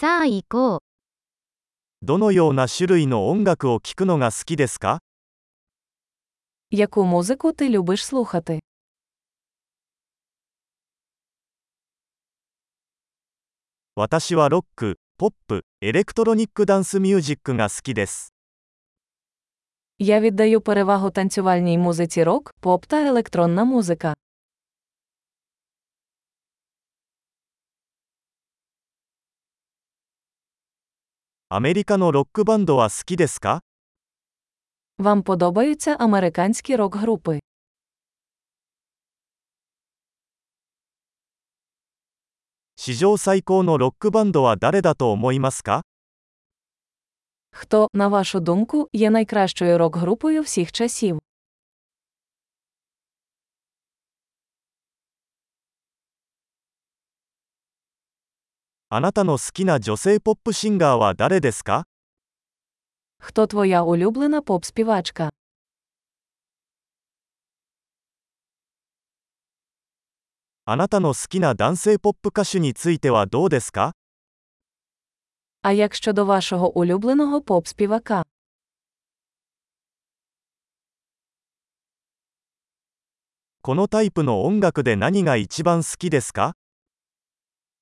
さあ行こう。どのような種類の音楽を聴くのが好きですか Яку музику ти любиш слухати? 私はロック、ポップ、エレクトロニックダンスミュージックが好きです。 Я віддаю перевагу танцювальній музиці рок, поп та електронна музика. アメリカのロックバンドは好きですか Вам подобаються американські рок-групи? 史上最高のロックバンドは誰だと思いますか Хто, на вашу думку, є найкращою рок-групою всіх часів? あなたの好きな女性ポップシンガーは誰ですか Хто твоя улюблена поп-співачка? あなたの好きな男性ポップ歌手についてはどうですか А як щодо вашого улюбленого поп-співака? このタイプの音楽で何が一番好きですか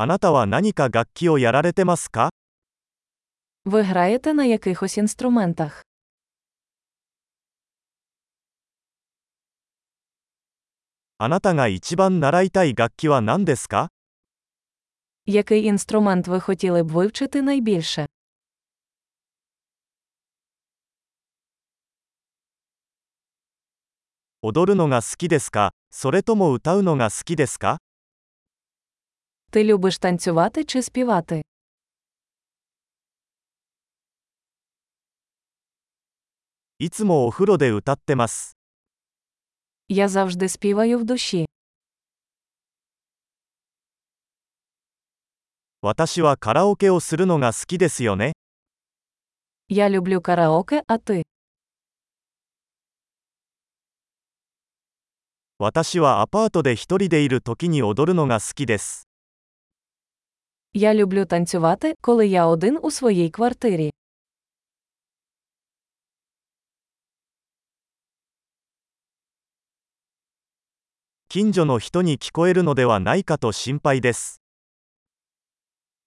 あなたは何か楽器をやられてますか Ви граєте на якихось інструментах? あなたが一番習いたい楽器は何ですか Який інструмент ви хотіли б вивчити найбільше? 踊るのが好きですかそれとも歌うのが好きですか Ти любиш танцювати чи співати? いつもお風呂で歌ってます。 Я завжди співаю в душі. 私はカラオケをするのが好きですよね。 Я люблю караоке, а ти? 私はアパートで一人でいる時に踊るのが好きです。 Я люблю танцювати, коли я один у своїй квартирі. 近所の人に聞こえるのではないかと心配です。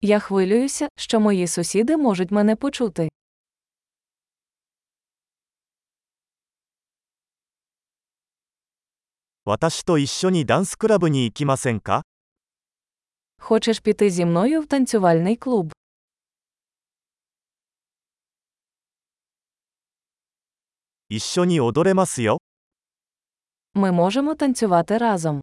Я хвилююся, що мої сусіди можуть мене почути. 私と一緒にダンスクラブに行きませんか Хочеш піти зі мною в танцювальний клуб? 一緒に踊れますよ。 Ми можемо танцювати разом.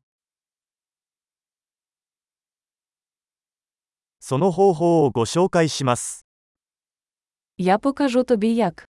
その方法をご紹介します。 Я покажу тобі як.